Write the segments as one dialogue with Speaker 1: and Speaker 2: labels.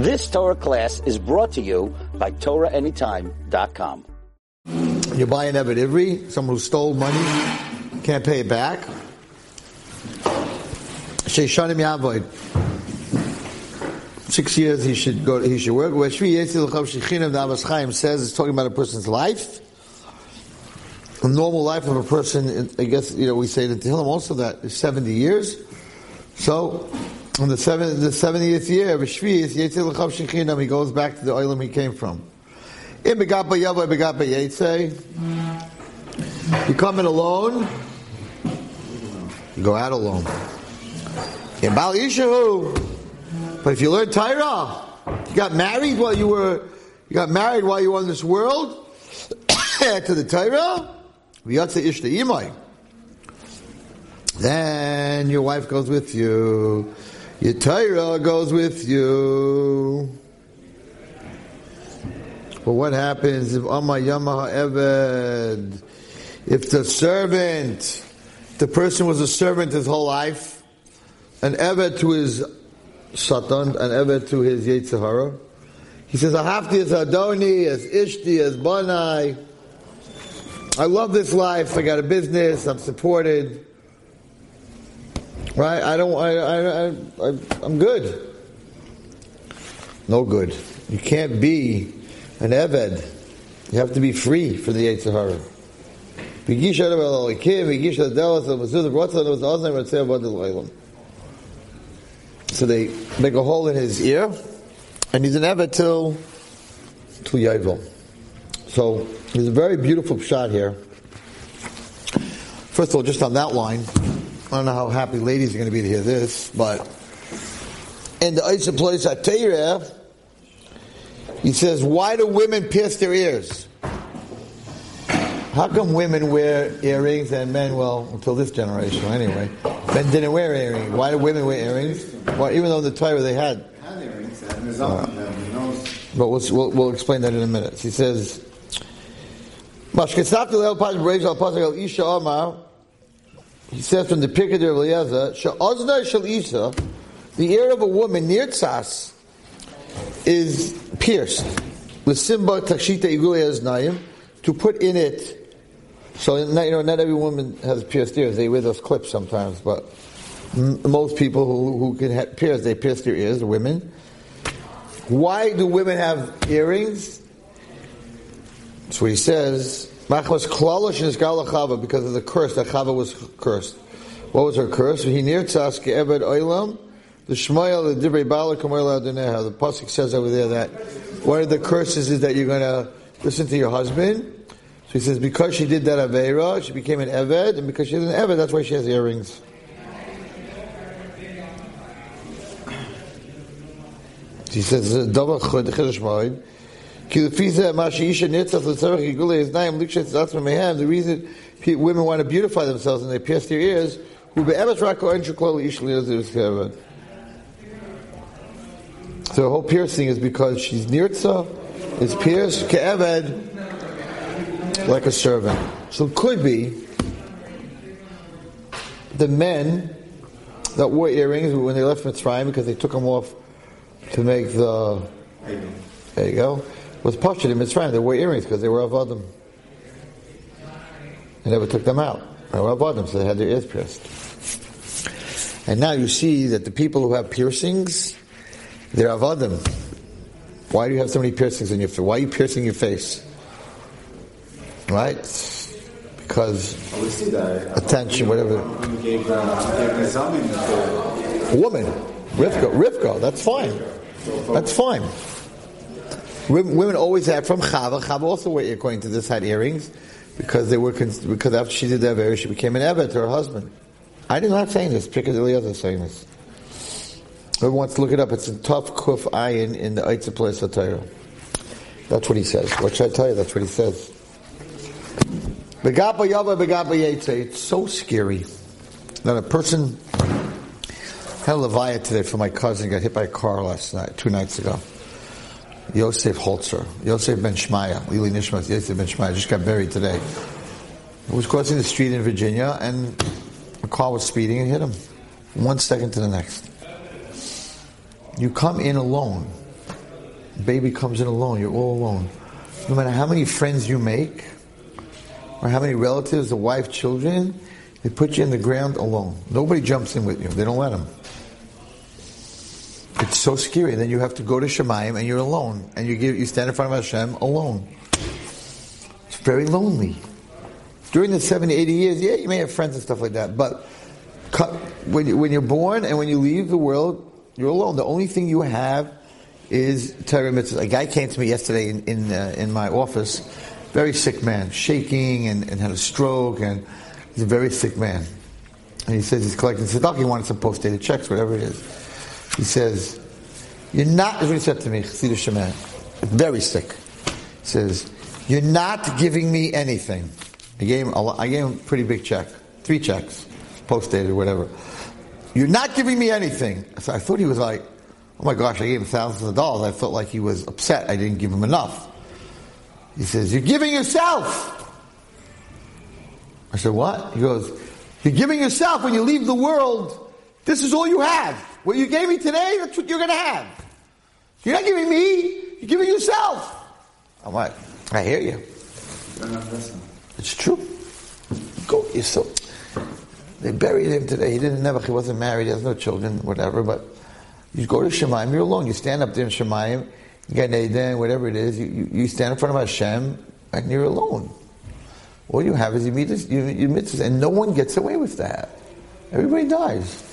Speaker 1: This Torah class is brought to you by TorahAnytime.com.
Speaker 2: You buy an Evid Ivri, someone who stole money, can't pay it back. Sheishanim Yavoid. Six years he should go. He should work. Where Shvi Yetzi L'chav Shechinim the Chaim says it's talking about a person's life, a normal life of a person. I guess you know we say that Tehillim also that is seventy years. So in the seven, the seventieth year of Shvi Yetzi L'chav Shechinim he goes back to the oilam he came from. In Begapa Yavoy Begapa Yetzei, you come in alone. You go out alone. In Bal Yishahu. But if you learn Torah, you got married while you were, you got married while you were in this world, to the Torah, v'yatze ishta imay. Then your wife goes with you, your Torah goes with you. But what happens if Amma Yamaha Eved, if the servant, the person was a servant his whole life, an Eved to his Satan, an Eved to his Yetzirah. He says, "I Ahavti as Adoni, as Ishti, as Banai. I love this life. I got a business. I'm supported. Right? I don't, I, I, I, I'm good. No good. You can't be an Eved. You have to be free for the Yetzirah. So they make a hole in his ear, and he's an Eved till, till Yaivel. So there's a very beautiful shot here. First of all, just on that line, I don't know how happy ladies are going to be to hear this, but in the Isa place at Teireh, he says, why do women pierce their ears? How come women wear earrings and men, well, until this generation anyway, men didn't wear earrings? Why do women wear earrings? Well, even though the Torah they had.
Speaker 3: Had earrings, and
Speaker 2: But we'll, we'll, we'll, explain that in a minute. He says, he says from the Pirkei of Eliezer, She'ozna shel the ear of a woman near tzas is pierced. L'simba takshita igulei aznayim, to put in it so you know, not every woman has pierced ears. They wear those clips sometimes, but m- most people who, who can have pierce, they pierce their ears. Women. Why do women have earrings? So he says, "Machmas klalish is Chava because of the curse that Chava was cursed. What was her curse? He near tzas eved oilam. The Shmuel, the Divrei Bala Kamoil Adoneha. The pasuk says over there that one of the curses is that you're going to listen to your husband. So he says, because she did that Aveira, she became an Eved, and because she's an Eved, that's why she has earrings. He says, the reason women want to beautify themselves and they pierce their ears, so the whole piercing is because she's nirtza, is pierced, ke'eved, like a servant. So it could be the men that wore earrings when they left Mitzrayim because they took them off to make the. There you go. Was Pashut in Mitzrayim. They wore earrings because they were Avadim. They never took them out. They were Avadim, so they had their ears pierced. And now you see that the people who have piercings, they're Avadim. Why do you have so many piercings in your face? Why are you piercing your face? right? Because attention, whatever. Woman, Rivka, Rivka, that's fine. That's fine. Women always have from Chava. Chava also, according to this, had earrings because they were because after she did that very, she became an Eved to her husband. I did not saying this. Because Eliezer is saying this. Whoever wants to look it up, it's a tough kuf ayin in the Eitzah place Torah. That's what he says. What should I tell you? That's what he says. Begapa Yava. It's so scary that a person had a Levaya today for my cousin got hit by a car last night, two nights ago. Yosef Holzer, Yosef Ben Shmaya, Lili Nishmas, Yosef Ben Shmaya, just got buried today. He was crossing the street in Virginia and a car was speeding and hit him. One second to the next. You come in alone baby comes in alone. You're all alone. No matter how many friends you make, or how many relatives, the wife, children, they put you in the ground alone. Nobody jumps in with you. They don't let them. It's so scary. Then you have to go to Shemayim and you're alone. And you give, you stand in front of Hashem alone. It's very lonely. During the 70, 80 years, yeah, you may have friends and stuff like that. But when, you, when you're born and when you leave the world, you're alone. The only thing you have is Torah mitzvahs. A guy came to me yesterday in, in, uh, in my office, very sick man, shaking and, and had a stroke, and he's a very sick man. And he says he's collecting tzedakah, he wanted some post-dated checks, whatever it is. He says, You're not, what he said to me, Chassidus Sheman, very sick. He says, You're not giving me anything. I gave him a, I gave him a pretty big check, three checks, post dated, or whatever. You're not giving me anything. So I thought he was like, Oh my gosh, I gave him thousands of dollars. I felt like he was upset I didn't give him enough. He says, You're giving yourself. I said, What? He goes, You're giving yourself when you leave the world. This is all you have. What you gave me today, that's what you're going to have. You're not giving me, you're giving yourself. I'm like, I hear you. It's true. Go yourself. They buried him today. He didn't never. He wasn't married. He has no children. Whatever. But you go to Shemayim. You're alone. You stand up there in Shemayim. You get Eden, whatever it is. You, you, you, stand in front of Hashem, and you're alone. All you have is you meet you, you mitzvahs, and no one gets away with that. Everybody dies.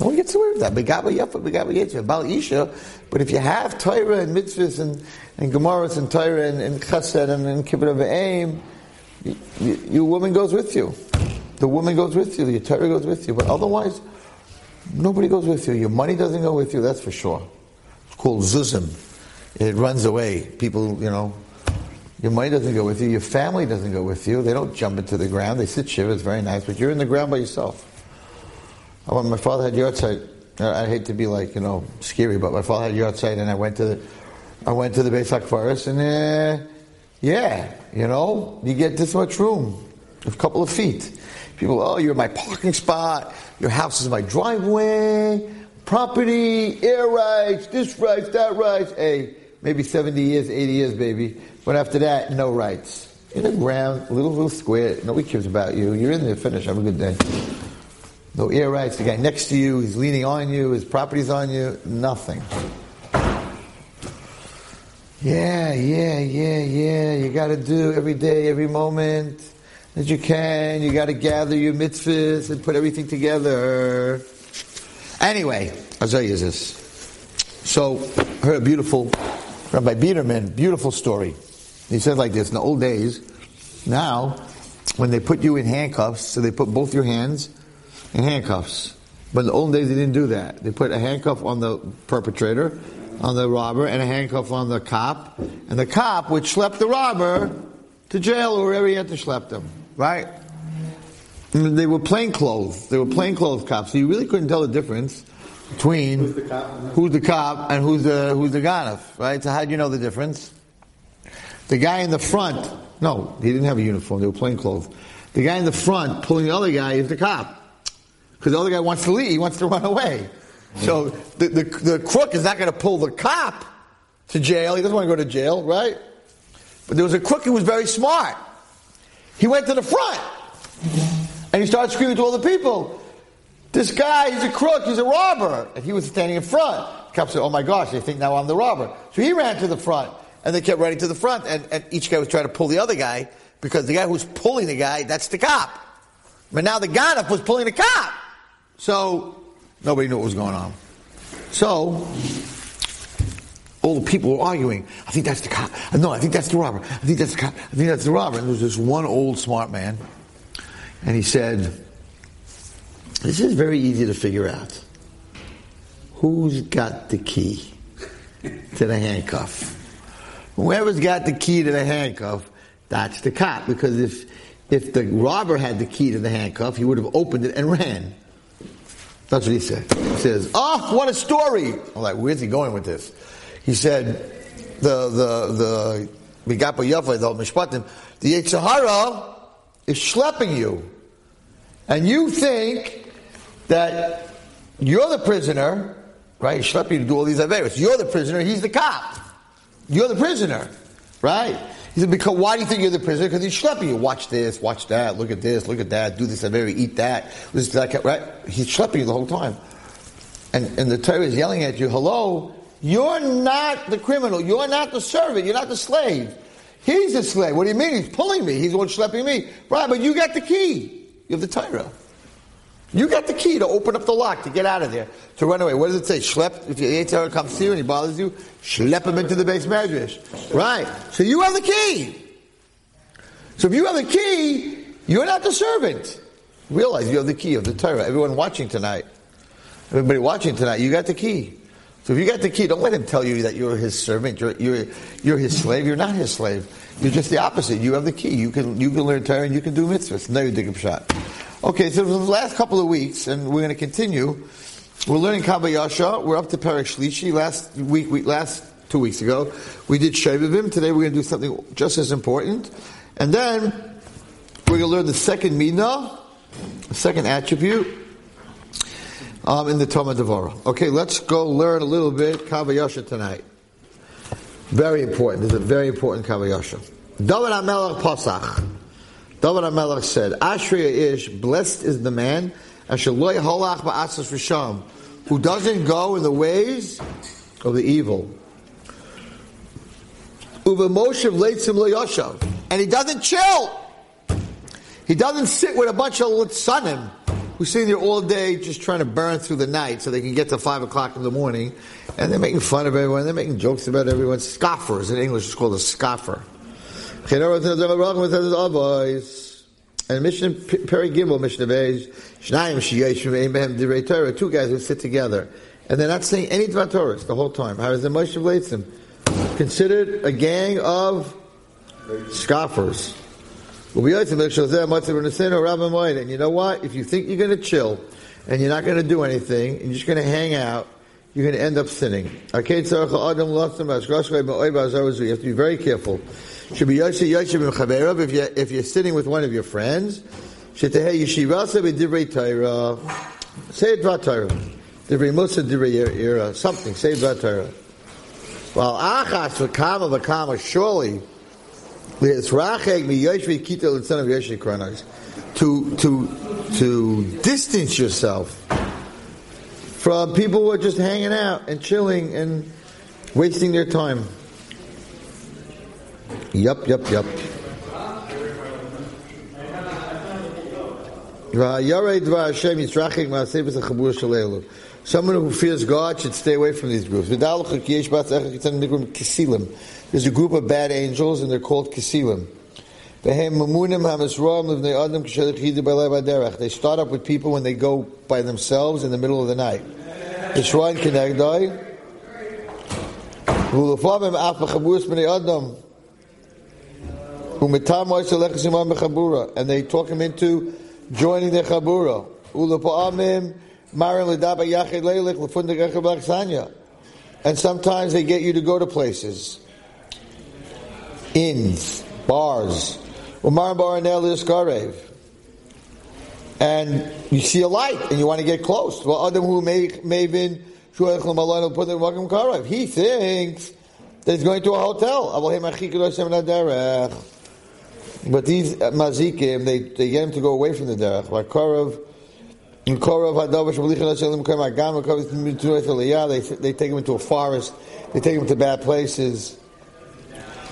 Speaker 2: No one gets away with that. Begaba yafa, begaba yetzah. Bal isha. But if you have Torah and mitzvahs and, and Gemaras and Torah and, and chesed and, and kibbutz of aim, your woman goes with you. The woman goes with you. Your Torah goes with you. But otherwise, nobody goes with you. Your money doesn't go with you. That's for sure. It's called zuzim. It runs away. People, you know, your money doesn't go with you. Your family doesn't go with you. They don't jump into the ground. They sit shiva. It's very nice. But you're in the ground by yourself. When my father had yahrzeit, I hate to be like you know scary, but my father had yahrzeit, and I went to the, I went to the Beis Forest, and uh, yeah, you know, you get this much room, a couple of feet. People, oh, you're my parking spot. Your house is my driveway, property, air rights, this rights, that rights. Hey, maybe 70 years, 80 years, baby. But after that, no rights. In the ground, little little square. Nobody cares about you. You're in there. Finish. Have a good day. No air rights. The guy next to you, he's leaning on you, his property's on you. Nothing. Yeah, yeah, yeah, yeah. You got to do every day, every moment that you can. You got to gather your mitzvahs and put everything together. Anyway, Isaiah you this. So, I heard a beautiful Rabbi Biederman, beautiful story. He said like this: In the old days, now when they put you in handcuffs, so they put both your hands in handcuffs. But in the old days, they didn't do that. They put a handcuff on the perpetrator, on the robber, and a handcuff on the cop. And the cop would schlep the robber to jail or wherever he had to schlep them. Right? And they were plain clothes. They were plain clothes cops. So you really couldn't tell the difference between who's the cop, who's the cop and who's the who's the ganef. Right? So how do you know the difference? The guy in the front, no, he didn't have a uniform. They were plain clothes. The guy in the front pulling the other guy is the cop because the other guy wants to leave. He wants to run away. So the, the, the crook is not going to pull the cop to jail. He doesn't want to go to jail, right? But there was a crook who was very smart. He went to the front and he started screaming to all the people, This guy, he's a crook, he's a robber. And he was standing in front. The cop said, Oh my gosh, they think now I'm the robber. So he ran to the front and they kept running to the front and, and each guy was trying to pull the other guy because the guy who's pulling the guy, that's the cop. But now the ganef was pulling the cop. So nobody knew what was going on. So all the people were arguing. I think that's the cop. No, I think that's the robber. I think that's the cop. I think that's the robber. And there was this one old smart man, and he said, "This is very easy to figure out. Who's got the key to the handcuff? Whoever's got the key to the handcuff, that's the cop. Because if if the robber had the key to the handcuff, he would have opened it and ran." That's what he said. He says, "Oh, what a story!" I'm like, "Where's he going with this?" He said, "The the the Bigapa Yafa, the Mishpatim, the Yetzer is schlepping you, and you think that you're the prisoner, right? He schlepped you to do all these averos. You're the prisoner, he's the cop. You're the prisoner, right? He said, because, why do you think you're the prisoner? Because he's schlepping you. Watch this, watch that, look at this, look at that, do this avera, eat that. This, that, right? He's schlepping you the whole time. And, and the Torah is yelling at you, hello, you're not the criminal, you're not the servant, you're not the slave. He's the slave. What do you mean? He's pulling me. He's the one schlepping me. Right, but you got the key. You have the Torah. You got the key to open up the lock to get out of there, to run away. What does it say? Schlep. If your Yitzhak comes to you and he bothers you, schlep him into the beis medrash. Right. So you have the key. So if you have the key, you're not the servant. Realize you have the key of the Torah. Everyone watching tonight, everybody watching tonight, you got the key. So if you got the key, don't let him tell you that you're his servant. You're, you're, you're his slave. You're not his slave. You're just the opposite. You have the key. You can you can learn Torah and you can do mitzvahs. No, you dig a shot. Okay, so for the last couple of weeks, and we're going to continue. We're learning Kav HaYashar. We're up to Parak Shlishi. Last week, we, last two weeks ago, we did Shavivim. Today, we're going to do something just as important, and then we're going to learn the second mina, the second attribute. Um, in the Tomer Devorah. Okay, let's go learn a little bit Kav HaYashar tonight. Very important. This is a very important Kav HaYashar. David HaMelech Pasach. David HaMelech said, Ashriya Ish, blessed is the man, Ashaloi Holach Ba'asas Risham, who doesn't go in the ways of the evil. Uva Moshe Leitzim Yoshav. And he doesn't chill. He doesn't sit with a bunch of Litzanim who's sitting there all day just trying to burn through the night so they can get to 5 o'clock in the morning. And they're making fun of everyone. They're making jokes about everyone. Scoffers in English is called a scoffer. And Mishnah Peri Gimel, Mishnah Beis, Shnayim two guys who sit together. And they're not saying any Dvar Torahs the whole time. How is the Moshe Leitzim? Considered a gang of scoffers. And you know what? If you think you're going to chill and you're not going to do anything and you're just going to hang out, you're going to end up sinning. You have to be very careful. Should be if you're if you're sitting with one of your friends. Say Dvar Torah. Divrei Musa Divrei Something. Say Dvar Torah. Well, achas v'kama v'kama. Surely it's Racheg Mi Yoshvi Kita the son of Yoshvi Kronos. to to to distance yourself from people who are just hanging out and chilling and wasting their time. Yup, yup, yup. Someone who fears God should stay away from these groups. There's a group of bad angels, and they're called Kisilim. They start up with people when they go by themselves in the middle of the night. And they talk him into joining the chabura. And sometimes they get you to go to places inns, bars. And you see a light and you want to get close. Well, who he thinks that he's going to a hotel. But these uh, mazikim, they, they get him to go away from the derech. Like Korov, in Korov, they, they take him into a forest, they take him to bad places.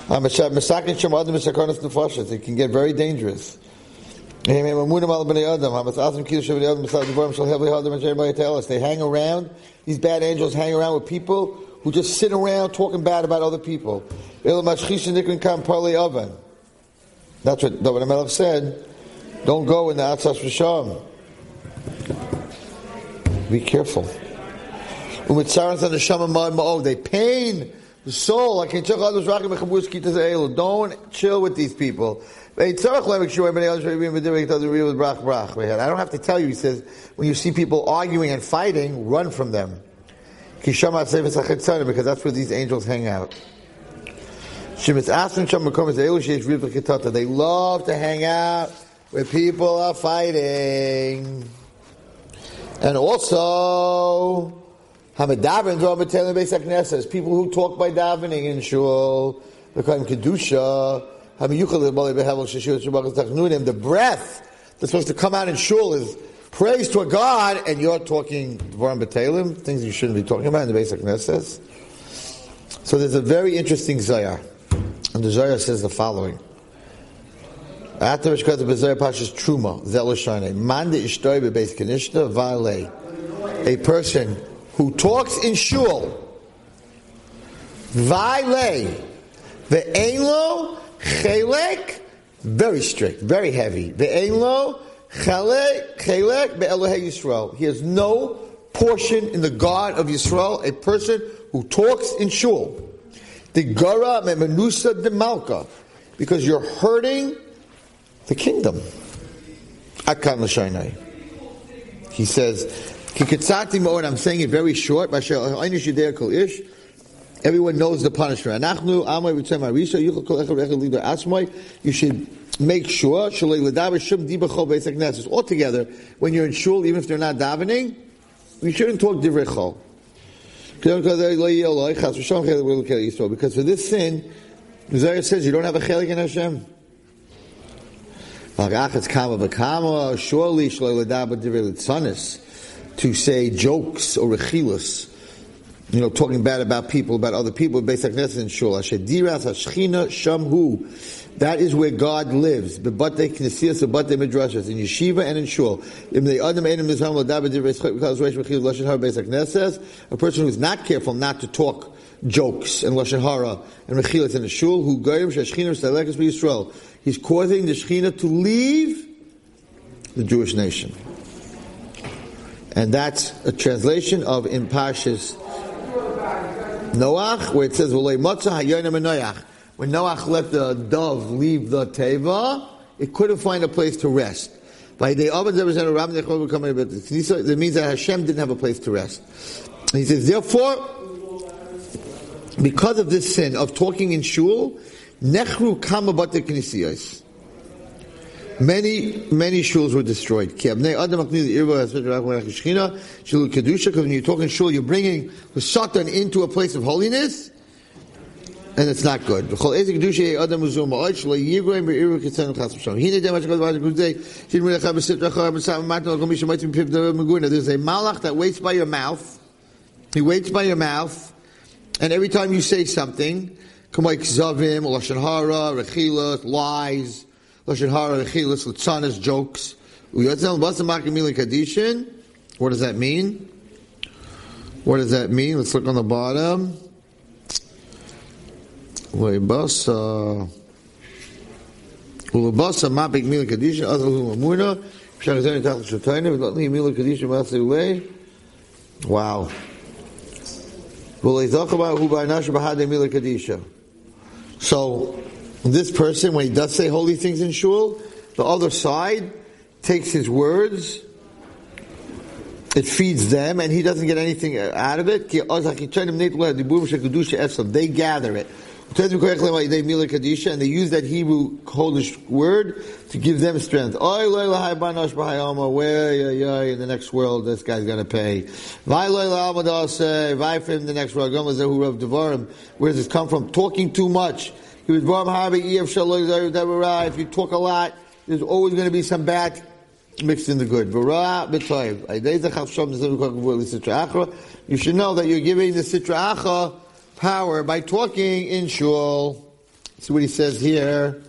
Speaker 2: Um, it can get very dangerous. They hang around, these bad angels hang around with people who just sit around talking bad about other people. That's what David Melech said. Don't go in the Atzas Risham. Be careful. They pain the soul, like don't chill with these people. I don't have to tell you, he says, when you see people arguing and fighting, run from them. Because that's where these angels hang out. They love to hang out where people are fighting. And also, people who talk by davening in shul. The breath that's supposed to come out in shul is praise to a God, and you're talking things you shouldn't be talking about in the Beis HaKnesses. So there's a very interesting Zohar, and the Zohar says the following. After Rishkat the Bezayah Pasha's Truma, Zeloshane, Manda Ishtoi Bebeis Kanishta, Vale, a person who talks in shul, Vale, Ve'enlo, Chelek, very strict, very heavy, Ve'enlo, Chelek, Chelek, Be'elohei Yisrael. He has no portion in the God of Yisrael, a person who talks in shul. The Gara de Malka, because you're hurting the kingdom. Akan l'shaynai. He says, "Kikatzati moed." I'm saying it very short. Everyone knows the punishment. You should make sure altogether when you're in shul, even if they're not davening, you shouldn't talk divrei. Because for this sin, the says you don't have a chelik in Hashem. Surely, to say jokes or rechilus, you know, talking bad about people, about other people, based basic and shul. shamhu. That is where God lives. Bebate knesiyas, bebate midrashas, in yeshiva and in shul. A person who is not careful not to talk jokes and lashon hara and rechilas in the shul, who goyim shashchinim stalekes Yisrael. He's causing the Shekhinah to leave the Jewish nation. And that's a translation of in Pashas Noach, where it says, When Noach let the dove leave the Teva, it couldn't find a place to rest. By the That means that Hashem didn't have a place to rest. He says, therefore, because of this sin of talking in shul, Nechru kama knisiyos. Many, many shuls were destroyed. When you're talking shul, you're bringing the satan into a place of holiness, and it's not good. There's a malach that waits by your mouth. He waits by your mouth, and every time you say something, Kamoik Zavim, Lashon Hara, Rechilas, lies, Lashon Hara, Rechilas, jokes. What does that mean? What does that mean? Let's look on the bottom. Ulabasa. Mapik Mila Kadisha, Other Lumamuna, Shagazani Tachal Shatayna, V'latni Mila Kadisha, Matzei Wow. Kadisha. So, this person, when he does say holy things in shul, the other side takes his words, it feeds them, and he doesn't get anything out of it. They gather it. And they use that Hebrew Polish word to give them strength. In the next world, this guy's going to pay. Does the next world? Where does this come from? Talking too much. If you talk a lot, there's always going to be some bad mixed in the good. You should know that you're giving the Sitra Acha power by talking in shul. See what he says here.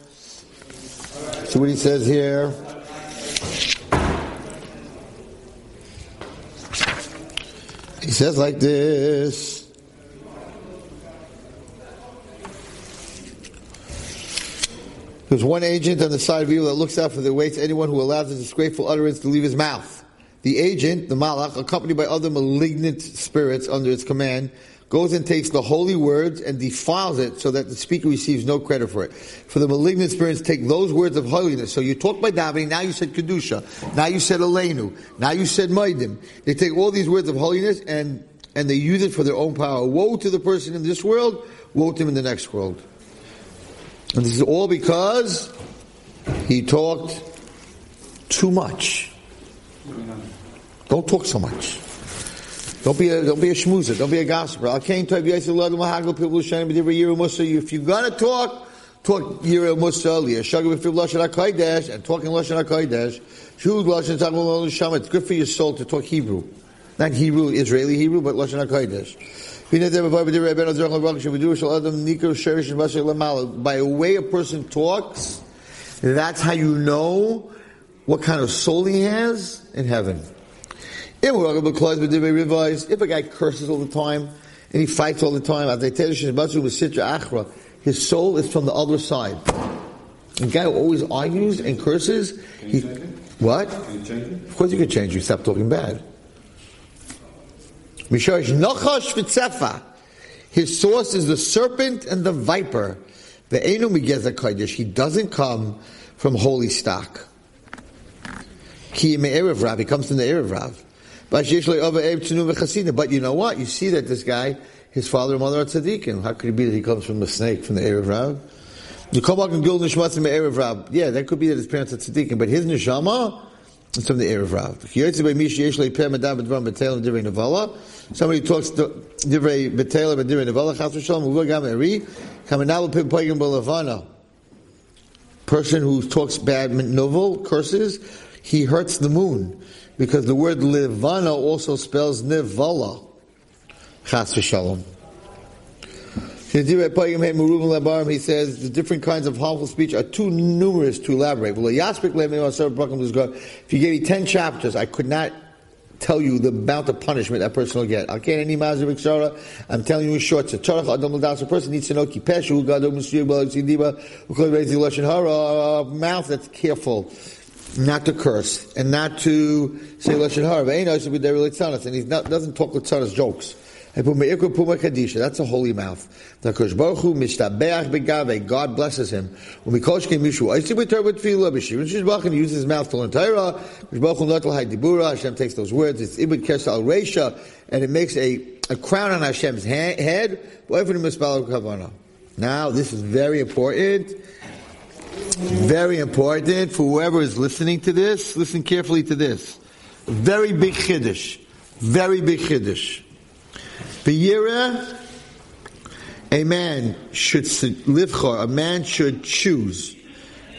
Speaker 2: See what he says here. He says like this. There's one agent on the side of evil that looks out for the waits anyone who allows a disgraceful utterance to leave his mouth. The agent, the malach, accompanied by other malignant spirits under its command, goes and takes the holy words and defiles it so that the speaker receives no credit for it. For the malignant spirits take those words of holiness. So you talk by davening, now you said Kedusha, now you said Elenu, now you said Maidim. They take all these words of holiness and, and they use it for their own power. Woe to the person in this world, woe to him in the next world. And this is all because he talked too much. Don't talk so much. Don't be a, don't be a schmoozer. Don't be a gossiper. If you're gonna talk, talk Yireh Musa, Liyashagav Fiv Lashon HaKodesh, and talking Lashon HaKodesh. Shud Lashon Tachmol Shama. It's good for your soul to talk Hebrew. Not Hebrew, Israeli Hebrew, but Lashon HaKodesh. By the way a person talks, that's how you know what kind of soul he has in heaven. If a guy curses all the time and he fights all the time, his soul is from the other side. A guy who always argues and curses, he, what? Of course you can change. You stop talking bad. His source is the serpent and the viper. The Enu Migeza Kodesh. He doesn't come from holy stock. He comes from the Erev Rav. Oh, but you know what? You see that this guy, his father and mother are tzaddikim. How could it be that he comes from a snake, from the Erev Rav? Come back and build nishmatim Erev Rav. Yeah, that could be that his parents are tzaddikim, but his neshama is from the Erev Rav. Somebody talks divrei betela but divrei nevala chas v'shalom uva gam eri kamanal pim pagim b'levana. Person who talks bad novel curses, he hurts the moon because the word levana also spells nevala. Chas v'shalom. He says the different kinds of harmful speech are too numerous to elaborate. If you gave me ten chapters, I could not tell you the amount of punishment that person will get. I'm telling you in short. A person needs to know mouth that's careful not to curse and not to say lashon hara. And he doesn't talk with jokes. That's a holy mouth. God blesses him. And uses his mouth to learn Torah. Hashem takes those words. It's ibid al reisha, and it makes a, a crown on Hashem's head. Now, this is very important. Very important for whoever is listening to this. Listen carefully to this. Very big chiddush. Very big chiddush. B'yira, a man should live a man should choose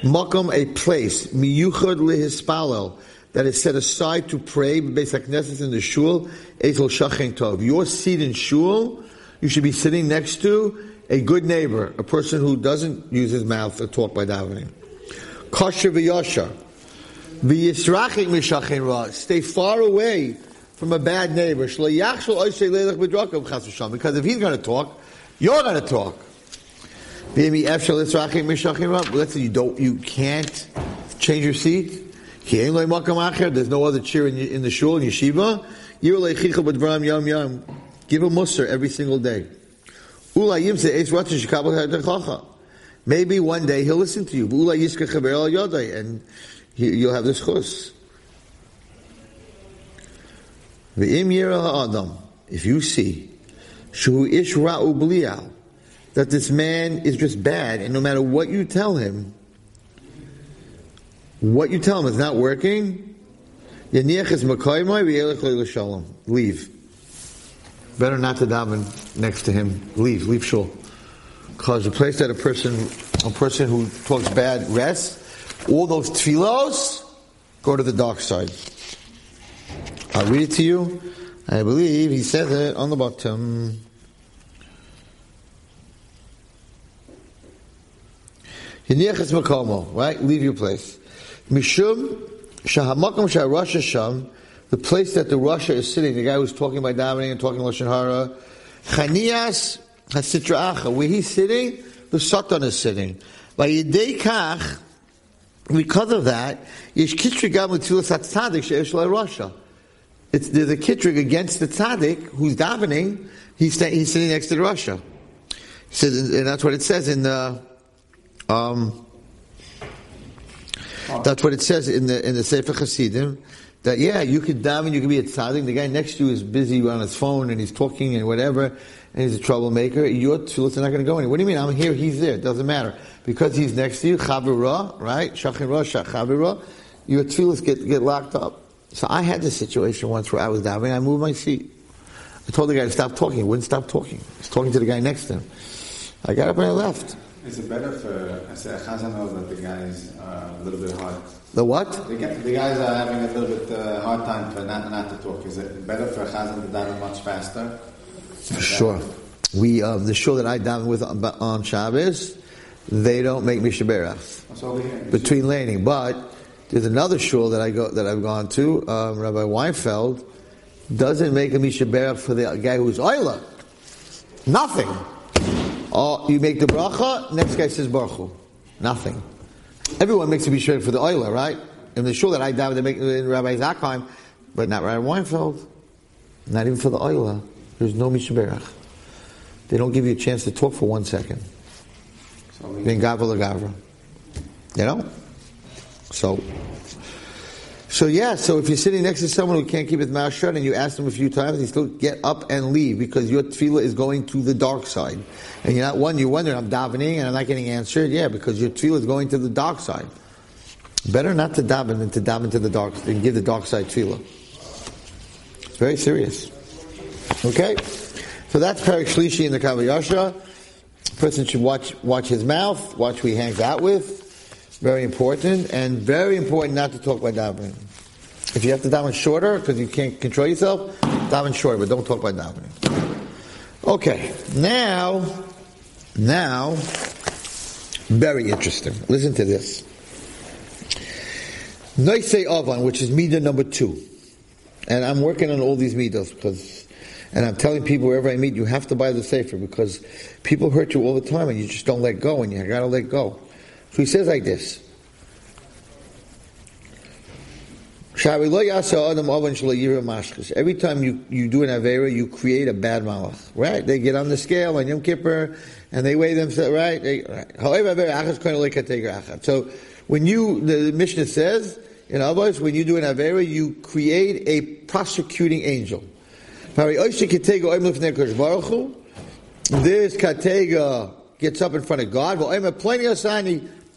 Speaker 2: makom a place miyuchad lehispalel that is set aside to pray basic necessity in the shul etel shachen tov. Your seat in shul, you should be sitting next to a good neighbor, a person who doesn't use his mouth to talk by davening. Kosher v'yashar. V'yisrachik mishachin ra. Stay far away from a bad neighbor. Because if he's going to talk, you're going to talk. Let's say you don't, you can't change your seat. There's no other chair in, in the shul in yeshiva. Give a musr every single day. Maybe one day he'll listen to you. And you'll have this chus. If you see that this man is just bad, and no matter what you tell him, what you tell him is not working, leave. Better not to daven next to him. Leave, leave shul. Because the place that a person, a person who talks bad rests, all those tefillos go to the dark side. I'll read it to you. I believe he says it on the bottom. Right? Leave your place. Mishum shahamakom shah the place that the Russia is sitting, the guy who's talking by davening and talking lashon hara, chanias hasitra'acha, where he's sitting, the satan is sitting. By yidei kach, because of that, yesh kitri gam l'tzilas hatzadik she'esh Russia it's, there's a kitrig against the tzaddik who's davening. He's, he's sitting next to the Russia. Says, and that's what it says in the. Um, that's what it says in the in the Sefer Chassidim. That yeah, you could daven, you could be a tzaddik. The guy next to you is busy on his phone and he's talking and whatever, and he's a troublemaker. Your tefillahs are not going to go anywhere. What do you mean? I'm here, he's there. It doesn't matter because he's next to you. Chavira, right? Shachin Ra, Chavira. Your tefillahs get get locked up. So I had this situation once where I was davening, I moved my seat. I told the guy to stop talking. He wouldn't stop talking. He's talking to the guy next to him. I got up and I left.
Speaker 3: Is it better for, I say, Chazan knows that the guys are a little bit hard.
Speaker 2: The what?
Speaker 3: The, the guys are having a little bit uh, hard time for not, not to talk. Is it better for Chazan to daven much faster?
Speaker 2: For sure. We, uh, the show that I daven with on, on Shabbos, they don't make Mishaberach between laning. But there's another shul that I go that I've gone to. Um, Rabbi Weinfeld doesn't make a mishaberach for the guy who's oila. Nothing. Oh, you make the bracha. Next guy says baruch Hu. Nothing. Everyone makes a mishaberach for the oiler, right? In the shul that I they make uh, in Rabbi Zakheim, but not Rabbi Weinfeld. Not even for the oiler. There's no mishaberach. They don't give you a chance to talk for one second. Then gavra gavra. You know? So, so yeah, so if you're sitting next to someone who can't keep his mouth shut and you ask them a few times, he still get up and leave because your tefillah is going to the dark side. And you're not one, you're wondering, I'm davening and I'm not getting answered. Yeah, because your tefillah is going to the dark side. Better not to daven than to daven to the dark, than give the dark side tefillah. It's very serious. Okay? So that's Perik Shlishi in the Kav HaYashar. Person should watch watch his mouth, watch who he hangs out with. Very important, and very important not to talk by davening. If you have to daven shorter because you can't control yourself, daven shorter, but don't talk by davening. Okay, now, now, very interesting. Listen to this. Noisei Avan, which is Midah number two. And I'm working on all these Midas because, and I'm telling people wherever I meet, you have to buy the Sefer because people hurt you all the time and you just don't let go and you gotta let go. So he says like this. Every time you, you do an Avera, you create a bad malach. Right? They get on the scale on Yom Kippur and they weigh themselves, right? Right. So when you, the Mishnah says, in other words, when you do an Avera, you create a prosecuting angel. This Katega gets up in front of God.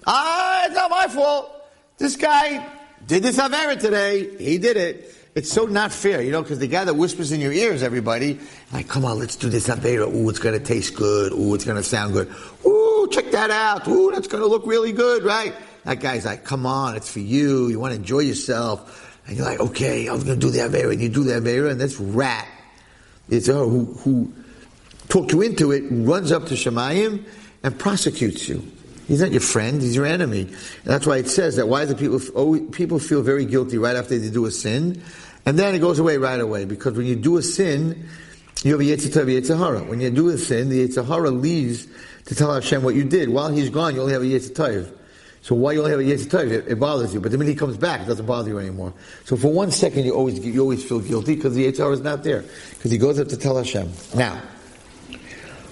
Speaker 2: Ah, it's not my fault. This guy did this Avera today. He did it. It's so not fair, you know, because the guy that whispers in your ears, everybody, like, come on, let's do this Avera. Ooh, it's going to taste good. Ooh, it's going to sound good. Ooh, check that out. Ooh, that's going to look really good, right? That guy's like, come on, it's for you. You want to enjoy yourself. And you're like, okay, I'm going to do the Avera. And you do the Avera, and this rat, it's her who, who talked you into it, runs up to Shemayim and prosecutes you. He's not your friend; he's your enemy. And that's why it says that. Why do people always, people feel very guilty right after they do a sin, and then it goes away right away? Because when you do a sin, you have a Yetzirah, Yetzirah. When you do a sin, the Yetzirah leaves to tell Hashem what you did. While he's gone, you only have a Yetzirah. So why you only have a Yetzirah? It, it bothers you. But the minute he comes back, it doesn't bother you anymore. So for one second, you always you always feel guilty because the Yetzirah is not there because he goes up to tell Hashem. Now.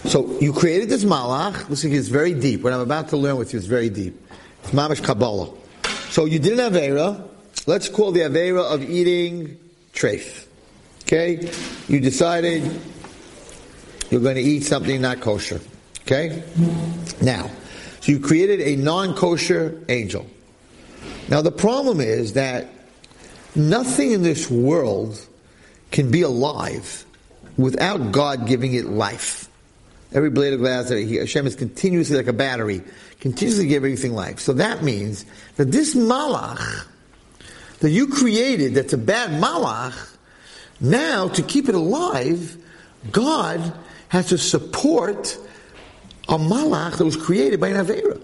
Speaker 2: So you created this malach. Listen, it's very deep. What I'm about to learn with you is very deep. It's mamish kabbalah. So you did an avera. Let's call the avera of eating treif. Okay, you decided you're going to eat something not kosher. Okay, now, so you created a non-kosher angel. Now the problem is that nothing in this world can be alive without God giving it life. Every blade of glass that he, Hashem is continuously like a battery, continuously giving everything life. So that means that this malach that you created, that's a bad malach, now to keep it alive, God has to support a malach that was created by an avera.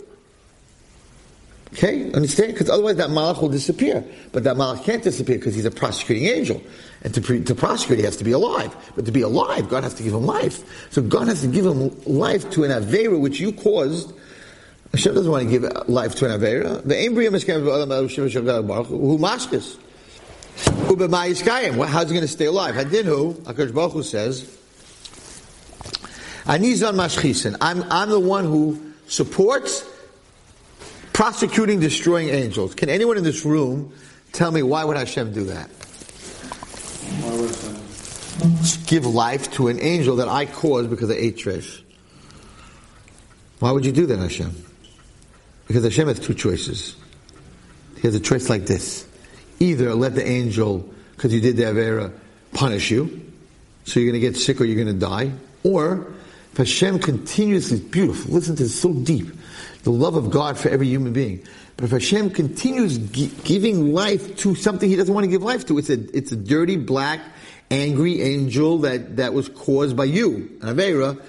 Speaker 2: Okay, understand? Because otherwise that malach will disappear. But that malach can't disappear because he's a prosecuting angel. And to, pre- to prosecute, he has to be alive. But to be alive, God has to give him life. So God has to give him life to an avera which you caused. Hashem doesn't want to give life to an avera. The embryo other malachim and shemgalim baruch who maskis. Well, how's he going to stay alive? Hadinu, Akash Baruch Hu says, Anizan mashchisen. I'm, I'm the one who supports prosecuting, destroying angels. Can anyone in this room tell me why would Hashem do that? Give life to an angel that I caused because I ate trash. Why would you do that, Hashem? Because Hashem has two choices. He has a choice like this. Either let the angel, because you did the Avera, punish you. so you're going to get sick or you're going to die. Or if Hashem continuously, beautiful, listen to this, so deep, the love of God for every human being. But if Hashem continues gi- giving life to something He doesn't want to give life to, it's a it's a dirty, black, angry angel that, that was caused by you, an avera.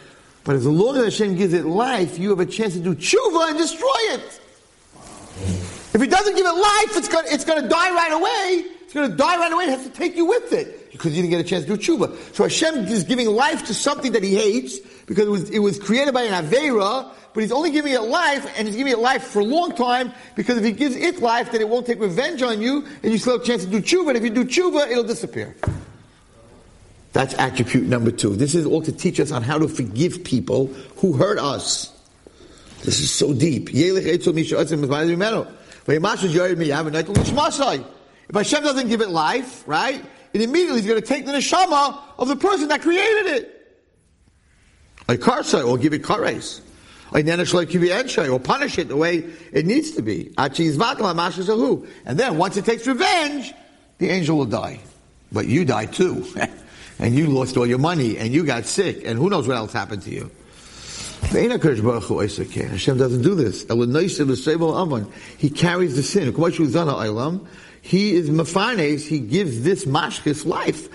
Speaker 2: But as long as Hashem gives it life, you have a chance to do tshuva and destroy it. If He doesn't give it life, it's gonna it's to die right away. It's to die right away. It has to take you with it because you didn't get a chance to do tshuva. So Hashem is giving life to something that He hates because it was it was created by an avera but he's only giving it life, and he's giving it life for a long time, because if he gives it life, then it won't take revenge on you, and you still have a chance to do tshuva, and if you do tshuva, it'll disappear. That's attribute number two. This is all to teach us on how to forgive people who hurt us. This is so deep. If Hashem doesn't give it life, right, it immediately is going to take the neshama of the person that created it. Like car or give it car race or punish it the way it needs to be. And then once it takes revenge, the angel will die. But you die too. and you lost all your money, and you got sick, and who knows what else happened to you. Hashem doesn't do this. He carries the sin. He is mafanes, he gives this mashkis life.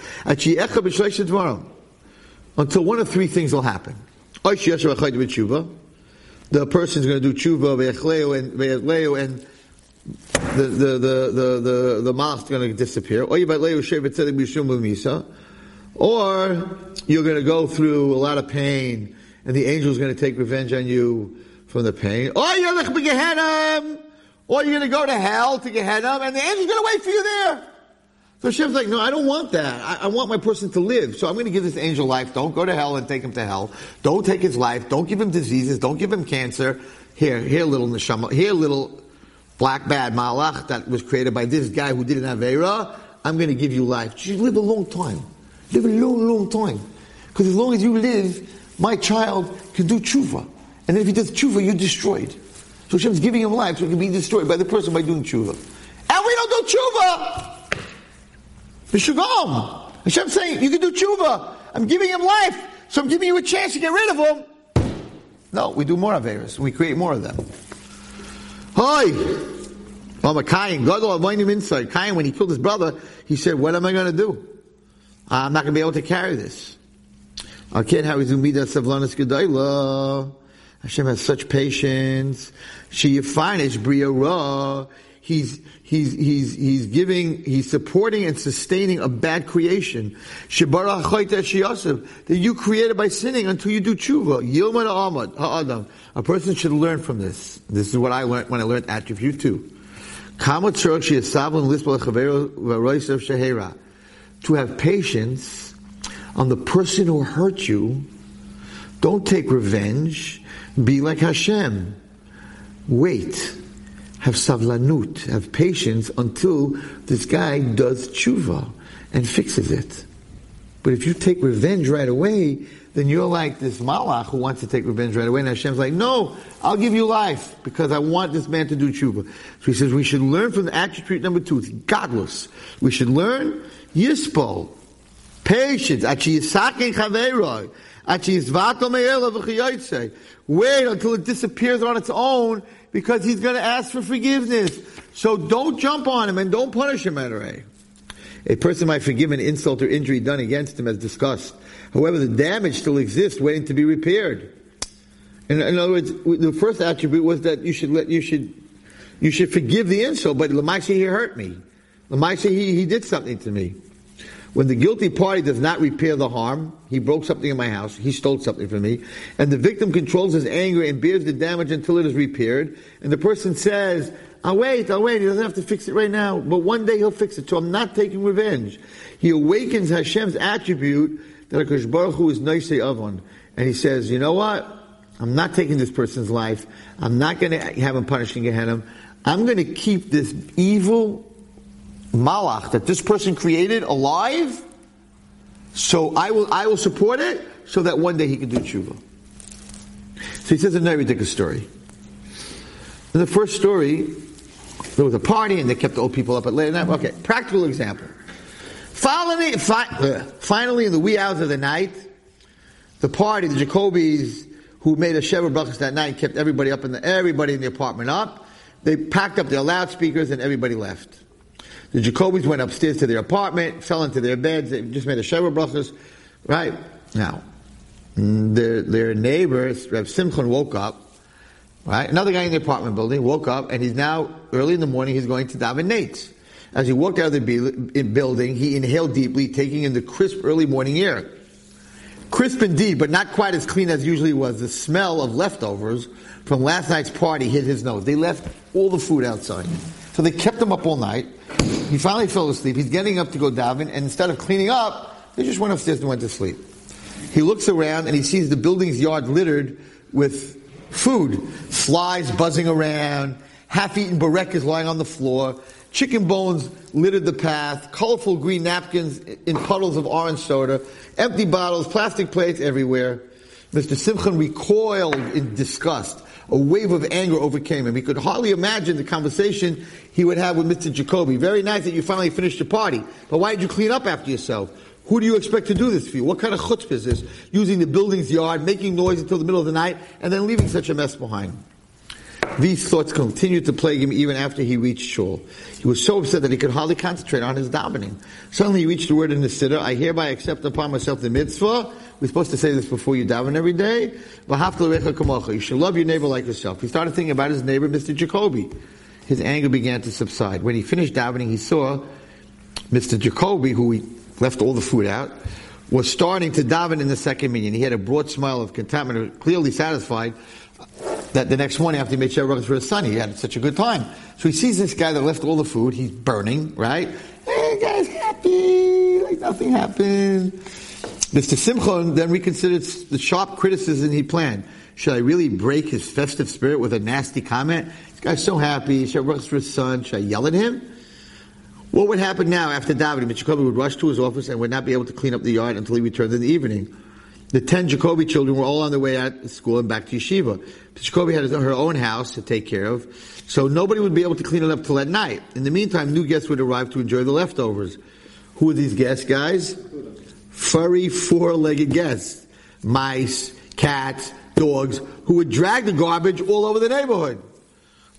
Speaker 2: Until one of three things will happen the person is going to do tshuva and and the the the the the, the mouth's going to disappear. Or you're going to go through a lot of pain, and the angel is going to take revenge on you from the pain. Or you're going to go to hell to Gehenna, and the angel's going to wait for you there. So Hashem's like, no, I don't want that. I, I, want my person to live. So I'm going to give this angel life. Don't go to hell and take him to hell. Don't take his life. Don't give him diseases. Don't give him cancer. Here, here, little neshama. Here, little black bad malach that was created by this guy who did an avera. I'm going to give you life. Just live a long time. Live a long, long time. Because as long as you live, my child can do tshuva. And if he does tshuva, you're destroyed. So Hashem's giving him life so he can be destroyed by the person by doing tshuva. And we don't do tshuva! Mishugam. Hashem saying, you can do tshuva. I'm giving him life, so I'm giving you a chance to get rid of him. No, we do more Averas. We create more of them. Hi. Well, Cain, God will him inside. Cain, when he killed his brother, he said, what am I going to do? I'm not going to be able to carry this. I can't have Hashem has such patience. She finish bria ra he's he's he's he's giving he's supporting and sustaining a bad creation. That you created by sinning until you do tshuva. Yilmad Ahmad Ha'adam. A person should learn from this. This is what I learned when I learned attribute two. To have patience on the person who hurt you. Don't take revenge. Be like Hashem. Wait have savlanut, have patience until this guy does tshuva and fixes it. But if you take revenge right away, then you're like this malach who wants to take revenge right away, and Hashem's like, no, I'll give you life because I want this man to do tshuva. So he says we should learn from the attribute number two. It's godless. We should learn yispol, patience, Wait until it disappears on its own because he's going to ask for forgiveness. So don't jump on him and don't punish him, Adonai. A person might forgive an insult or injury done against him as discussed. However, the damage still exists, waiting to be repaired. In, in other words, the first attribute was that you should let you should you should forgive the insult, but Lamaisi he hurt me. Lamaisi he, he did something to me. When the guilty party does not repair the harm, he broke something in my house, he stole something from me, and the victim controls his anger and bears the damage until it is repaired, and the person says, I'll wait, I'll wait, he doesn't have to fix it right now, but one day he'll fix it, so I'm not taking revenge. He awakens Hashem's attribute that Akash Baruch Hu is Noisei and he says, you know what? I'm not taking this person's life, I'm not going to have him punished in Gehenna, I'm going to keep this evil malach that this person created alive, so I will I will support it so that one day he can do tshuva. So he says a very ridiculous story. In the first story, there was a party and they kept the old people up at late night. Okay, practical example. Finally, fi- uh, finally, in the wee hours of the night, the party, the Jacobis, who made a Sheva Brachas that night, kept everybody up in the everybody in the apartment up. They packed up their loudspeakers and everybody left. The Jacobis went upstairs to their apartment, fell into their beds. They just made a Sheva Brachas. Right now, their their neighbors, Reb Simchon, woke up. Right, another guy in the apartment building woke up, and he's now early in the morning. He's going to daven netz. As he walked out of the building, he inhaled deeply, taking in the crisp early morning air. Crisp indeed, but not quite as clean as usually was. The smell of leftovers from last night's party hit his nose. They left all the food outside. So they kept him up all night. He finally fell asleep. He's getting up to go daven, and instead of cleaning up, they just went upstairs and went to sleep. He looks around and he sees the building's yard littered with food. Flies buzzing around, half-eaten barekas lying on the floor, chicken bones littered the path, colorful green napkins in puddles of orange soda, empty bottles, plastic plates everywhere. Mr. Simchon recoiled in disgust. A wave of anger overcame him. He could hardly imagine the conversation he would have with Mr. Jacoby. Very nice that you finally finished your party, but why did you clean up after yourself? Who do you expect to do this for you? What kind of chutzpah is this? Using the building's yard, making noise until the middle of the night, and then leaving such a mess behind. These thoughts continued to plague him even after he reached shul. He was so upset that he could hardly concentrate on his davening. Suddenly he reached the word in the siddur, I hereby accept upon myself the mitzvah. We're supposed to say this before you daven every day. You should love your neighbor like yourself. He started thinking about his neighbor, Mr. Jacoby. His anger began to subside. When he finished davening, he saw Mr. Jacoby, who he left all the food out, was starting to daven in the second minyan. He had a broad smile of contentment, clearly satisfied that the next morning after he made Shabbat for his son, he had such a good time. So he sees this guy that left all the food, he's burning, right? Hey, guy's happy, like nothing happened. Mr. Simchon then reconsidered the sharp criticism he planned. Should I really break his festive spirit with a nasty comment? This guy's so happy, Shabbat for his son, should I yell at him? What would happen now after davening? Mr. Jacoby would rush to his office and would not be able to clean up the yard until he returned in the evening. The ten Jacoby children were all on their way out of school and back to yeshiva. Mr. Jacoby had her own house to take care of, so nobody would be able to clean it up till at night. In the meantime, new guests would arrive to enjoy the leftovers. Who are these guests, guys? Furry, four-legged guests. Mice, cats, dogs, who would drag the garbage all over the neighborhood.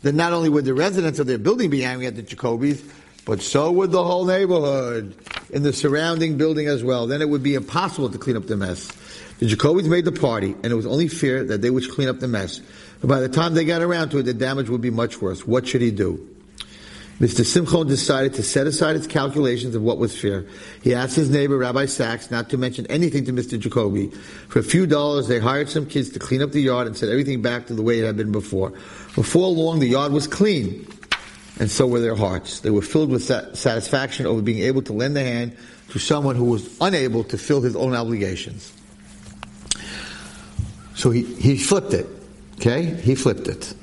Speaker 2: Then not only would the residents of their building be angry at the Jacobys, but so would the whole neighborhood in the surrounding building as well. Then it would be impossible to clean up the mess. The Jacobys made the party, and it was only fair that they would clean up the mess. But by the time they got around to it, the damage would be much worse. What should he do? Mr. Simchon decided to set aside his calculations of what was fair. He asked his neighbor, Rabbi Sachs, not to mention anything to Mr. Jacoby. For a few dollars, they hired some kids to clean up the yard and set everything back to the way it had been before. Before long, the yard was clean, and so were their hearts. They were filled with satisfaction over being able to lend a hand to someone who was unable to fill his own obligations. So he, he flipped it. Okay? He flipped it.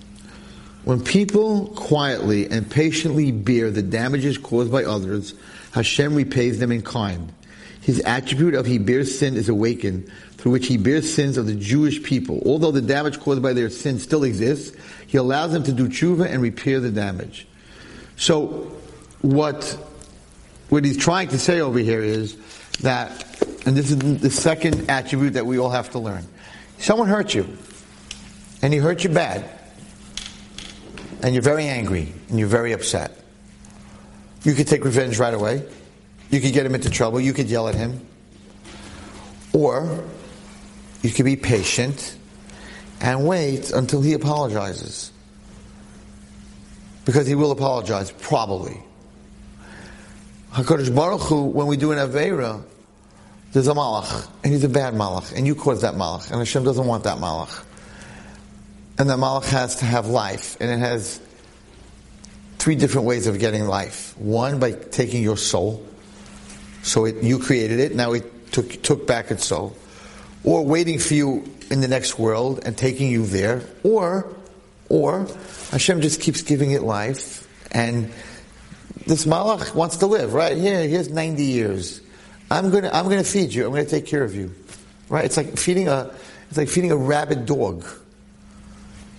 Speaker 2: When people quietly and patiently bear the damages caused by others, Hashem repays them in kind. His attribute of he bears sin is awakened, through which he bears sins of the Jewish people. Although the damage caused by their sin still exists, he allows them to do tshuva and repair the damage. So, what, what he's trying to say over here is that, and this is the second attribute that we all have to learn. Someone hurt you, and he hurt you bad, and you're very angry, and you're very upset. You could take revenge right away. You could get him into trouble. You could yell at him. Or you could be patient and wait until he apologizes. Because he will apologize, probably. HaKadosh Baruch Hu, when we do an Aveira, there's a malach, and he's a bad malach, and you caused that malach, and Hashem doesn't want that malach. And the malach has to have life, and it has three different ways of getting life. One, by taking your soul. So it, you created it, now it took, took back its soul. Or waiting for you in the next world and taking you there. Or, or, Hashem just keeps giving it life, and this malach wants to live, right? Here, here's 90 years. I'm to I'm to feed you. I'm to take care of you. Right? It's like feeding a it's like feeding a rabid dog.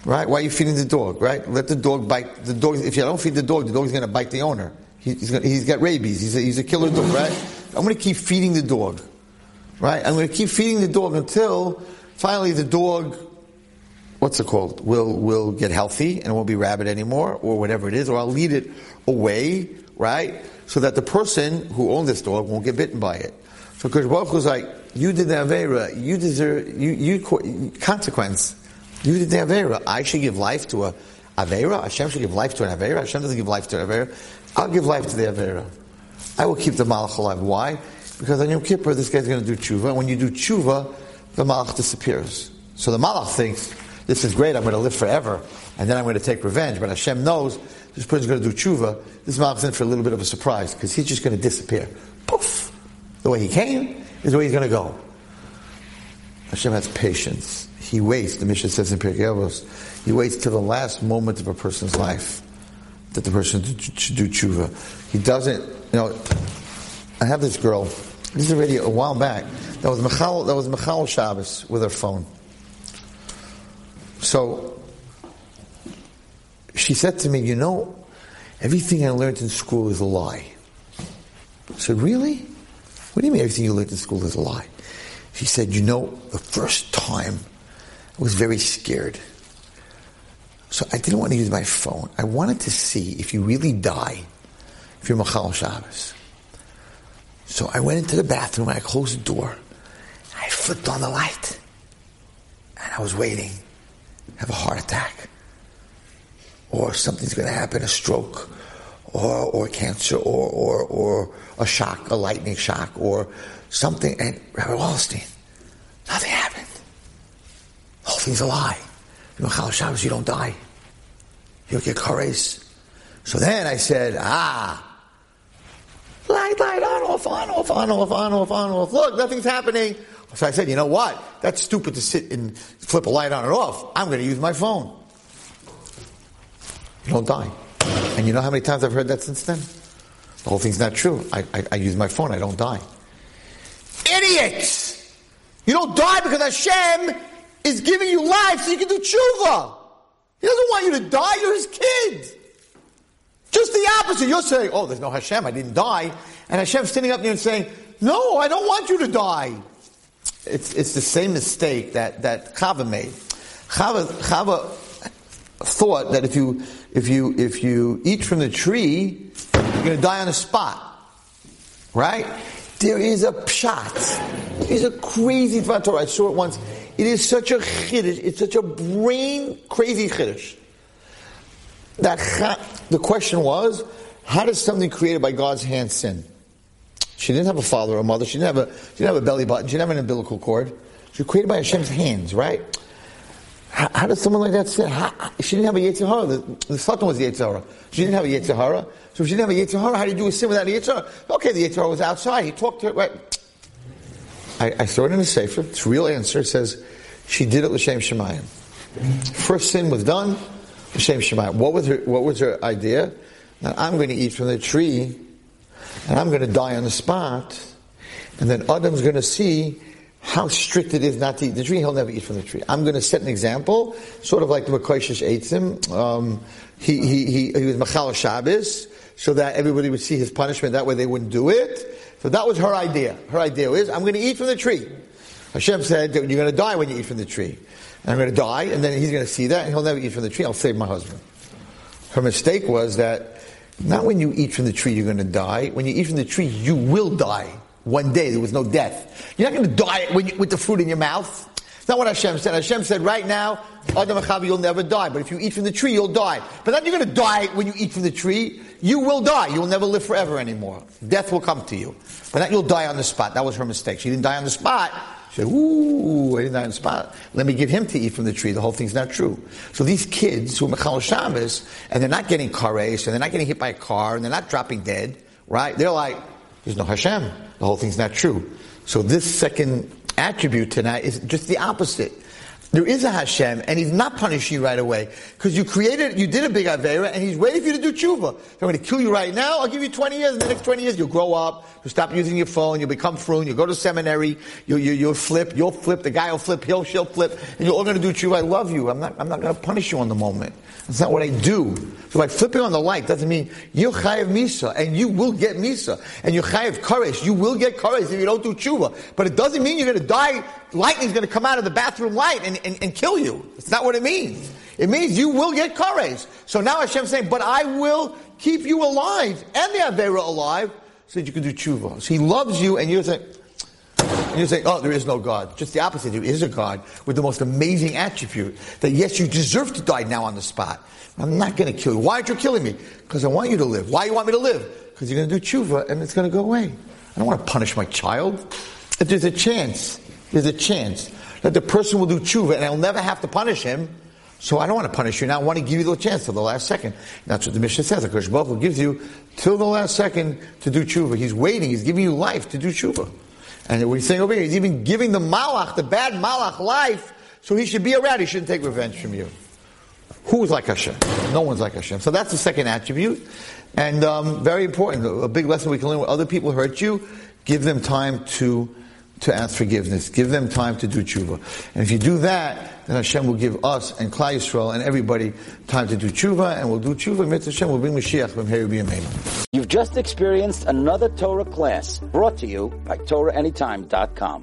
Speaker 2: Right? Why are you feeding the dog? Right? Let the dog bite the dog. If you don't feed the dog, the dog's going to bite the owner. He, he's, gonna, he's got rabies. He's a, he's a killer dog, right? I'm going to keep feeding the dog. Right? I'm going to keep feeding the dog until finally the dog, what's it called, will, will get healthy and it won't be rabid anymore or whatever it is, or I'll lead it away, right? So that the person who owned this dog won't get bitten by it. So Baruch was like, you did the Avera, you deserve, you, you, consequence. You did the Avera. I should give life to a Avera. Hashem should give life to an Avera. Hashem doesn't give life to an Avera. I'll give life to the Avera. I will keep the Malach alive. Why? Because on Yom Kippur, this guy's going to do tshuva. And when you do tshuva, the Malach disappears. So the Malach thinks, this is great, I'm going to live forever, and then I'm going to take revenge. But Hashem knows this person's going to do tshuva. This Malach's in for a little bit of a surprise, because he's just going to disappear. Poof! The way he came is the way he's going to go. Hashem has patience. He waits, the Mishnah says in Pirkei he waits till the last moment of a person's life that the person should do tshuva. He doesn't, you know, I have this girl, this is already a while back, that was Mechal, that was Mechal Shabbos with her phone. So, she said to me, you know, everything I learned in school is a lie. I said, really? What do you mean everything you learned in school is a lie? She said, you know, the first time I was very scared. So I didn't want to use my phone. I wanted to see if you really die, if you're Machal Shabbos. So I went into the bathroom I closed the door. I flipped on the light. And I was waiting. Have a heart attack. Or something's going to happen, a stroke, or, or cancer, or, or, or a shock, a lightning shock, or something. And Rabbi Wallerstein, nothing happened. The whole thing's a lie. You know, Chal Shabbos, you don't die. You don't get kares. So then I said, ah, light, light, on, off, on, off, on, off, on, off, on, off. Look, nothing's happening. So I said, you know what? That's stupid to sit and flip a light on and off. I'm going to use my phone. You don't die. And you know how many times I've heard that since then? The whole thing's not true. I, I, I use my phone, I don't die. Idiots! You don't die because Hashem is giving you life so you can do tshuva. He doesn't want you to die, you're his kid. Just the opposite. You're saying, oh, there's no Hashem, I didn't die. And Hashem's standing up there and saying, no, I don't want you to die. It's, it's the same mistake that, that Chava made. Chava, Chava thought that if you, if you, if you eat from the tree, you're going to die on the spot. Right? There is a pshat. There's a crazy Torah. I saw it once. It is such a chiddush. It's such a brain crazy chiddush. That the question was, how does something created by God's hand sin? She didn't have a father or a mother. She didn't have a she didn't have a belly button. She didn't have an umbilical cord. She was created by Hashem's hands, right? How, how does someone like that sin? How, she didn't have a Yetzer Hara. The, the Satan was the Yetzer Hara. She didn't have a Yetzer Hara. So if she didn't have a Yetzer Hara, how do you do a sin without a Yetzer Hara? Okay, the Yetzer Hara was outside. He talked to her. Right? I, I throw it in a sefer. It's a real answer. It says she did it l'shem shemayim. First sin was done. L'shem shemayim. What was her? What was her idea? That I'm going to eat from the tree, and I'm going to die on the spot, and then Adam's going to see how strict it is not to eat the tree. He'll never eat from the tree. I'm going to set an example, sort of like the Mekoshesh Eitzim. Um, he, he, he, he was Machal Shabbos, so that everybody would see his punishment. That way they wouldn't do it. So that was her idea. Her idea is, I'm going to eat from the tree. Hashem said, you're going to die when you eat from the tree. And I'm going to die, and then he's going to see that, and he'll never eat from the tree. I'll save my husband. Her mistake was that not when you eat from the tree you're going to die. When you eat from the tree, you will die. One day, there was no death. You're not going to die you, with the fruit in your mouth. That's not what Hashem said. Hashem said, right now, Adam Achavi, you'll never die. But if you eat from the tree, you'll die. But not you're going to die when you eat from the tree. You will die. You will never live forever anymore. Death will come to you. But not you'll die on the spot. That was her mistake. She didn't die on the spot. She said, ooh, I didn't die on the spot. Let me give him to eat from the tree. The whole thing's not true. So these kids who are Mechal Shabbos, and they're not getting kares, and they're not getting hit by a car, and they're not dropping dead, right? They're like, there's no Hashem. The whole thing's not true. So this second attribute tonight is just the opposite. There is a Hashem, and He's not punishing you right away because you created, you did a big avera, and He's waiting for you to do tshuva. If I'm going to kill you right now, I'll give you 20 years. In the next 20 years, you'll grow up, you'll stop using your phone, you'll become frum, you'll go to seminary, you'll, you, will flip, you'll flip, the guy will flip, he'll, she'll flip, and you're all going to do tshuva. I love you. I'm not, I'm not going to punish you on the moment. That's not what I do. So by flipping on the light doesn't mean you're chayiv misa, and you will get misa, and you're chayiv kares. You will get kares if you don't do tshuva. But it doesn't mean you're going to die. Lightning's going to come out of the bathroom light and, and, and kill you. It's not what it means. It means you will get kares. So now Hashem's saying, but I will keep you alive and the Avera alive so that you can do tshuva. So He loves you, and you're saying. And you say, oh, there is no God. Just the opposite. There is a God with the most amazing attribute that yes, you deserve to die now on the spot. I'm not going to kill you. Why aren't you killing me? Because I want you to live. Why do you want me to live? Because you're going to do tshuva and it's going to go away. I don't want to punish my child. If there's a chance, there's a chance that the person will do tshuva and I'll never have to punish him. So I don't want to punish you now. I want to give you the chance till the last second. That's what the Mishnah says. The Baruch gives you till the last second to do tshuva. He's waiting. He's giving you life to do tshuva. And what he's saying over here, he's even giving the malach, the bad malach, life, so he should be around. He shouldn't take revenge from you. Who is like Hashem? No one's like Hashem. So that's the second attribute. And um, very important, a big lesson we can learn when other people hurt you, give them time to to ask forgiveness. Give them time to do tshuva. And if you do that, then Hashem will give us and Klal Yisrael and everybody time to do tshuva, and we'll do tshuva. Mitzvah Hashem will bring Mashiach.
Speaker 1: You've just experienced another Torah class brought to you by TorahAnytime.com.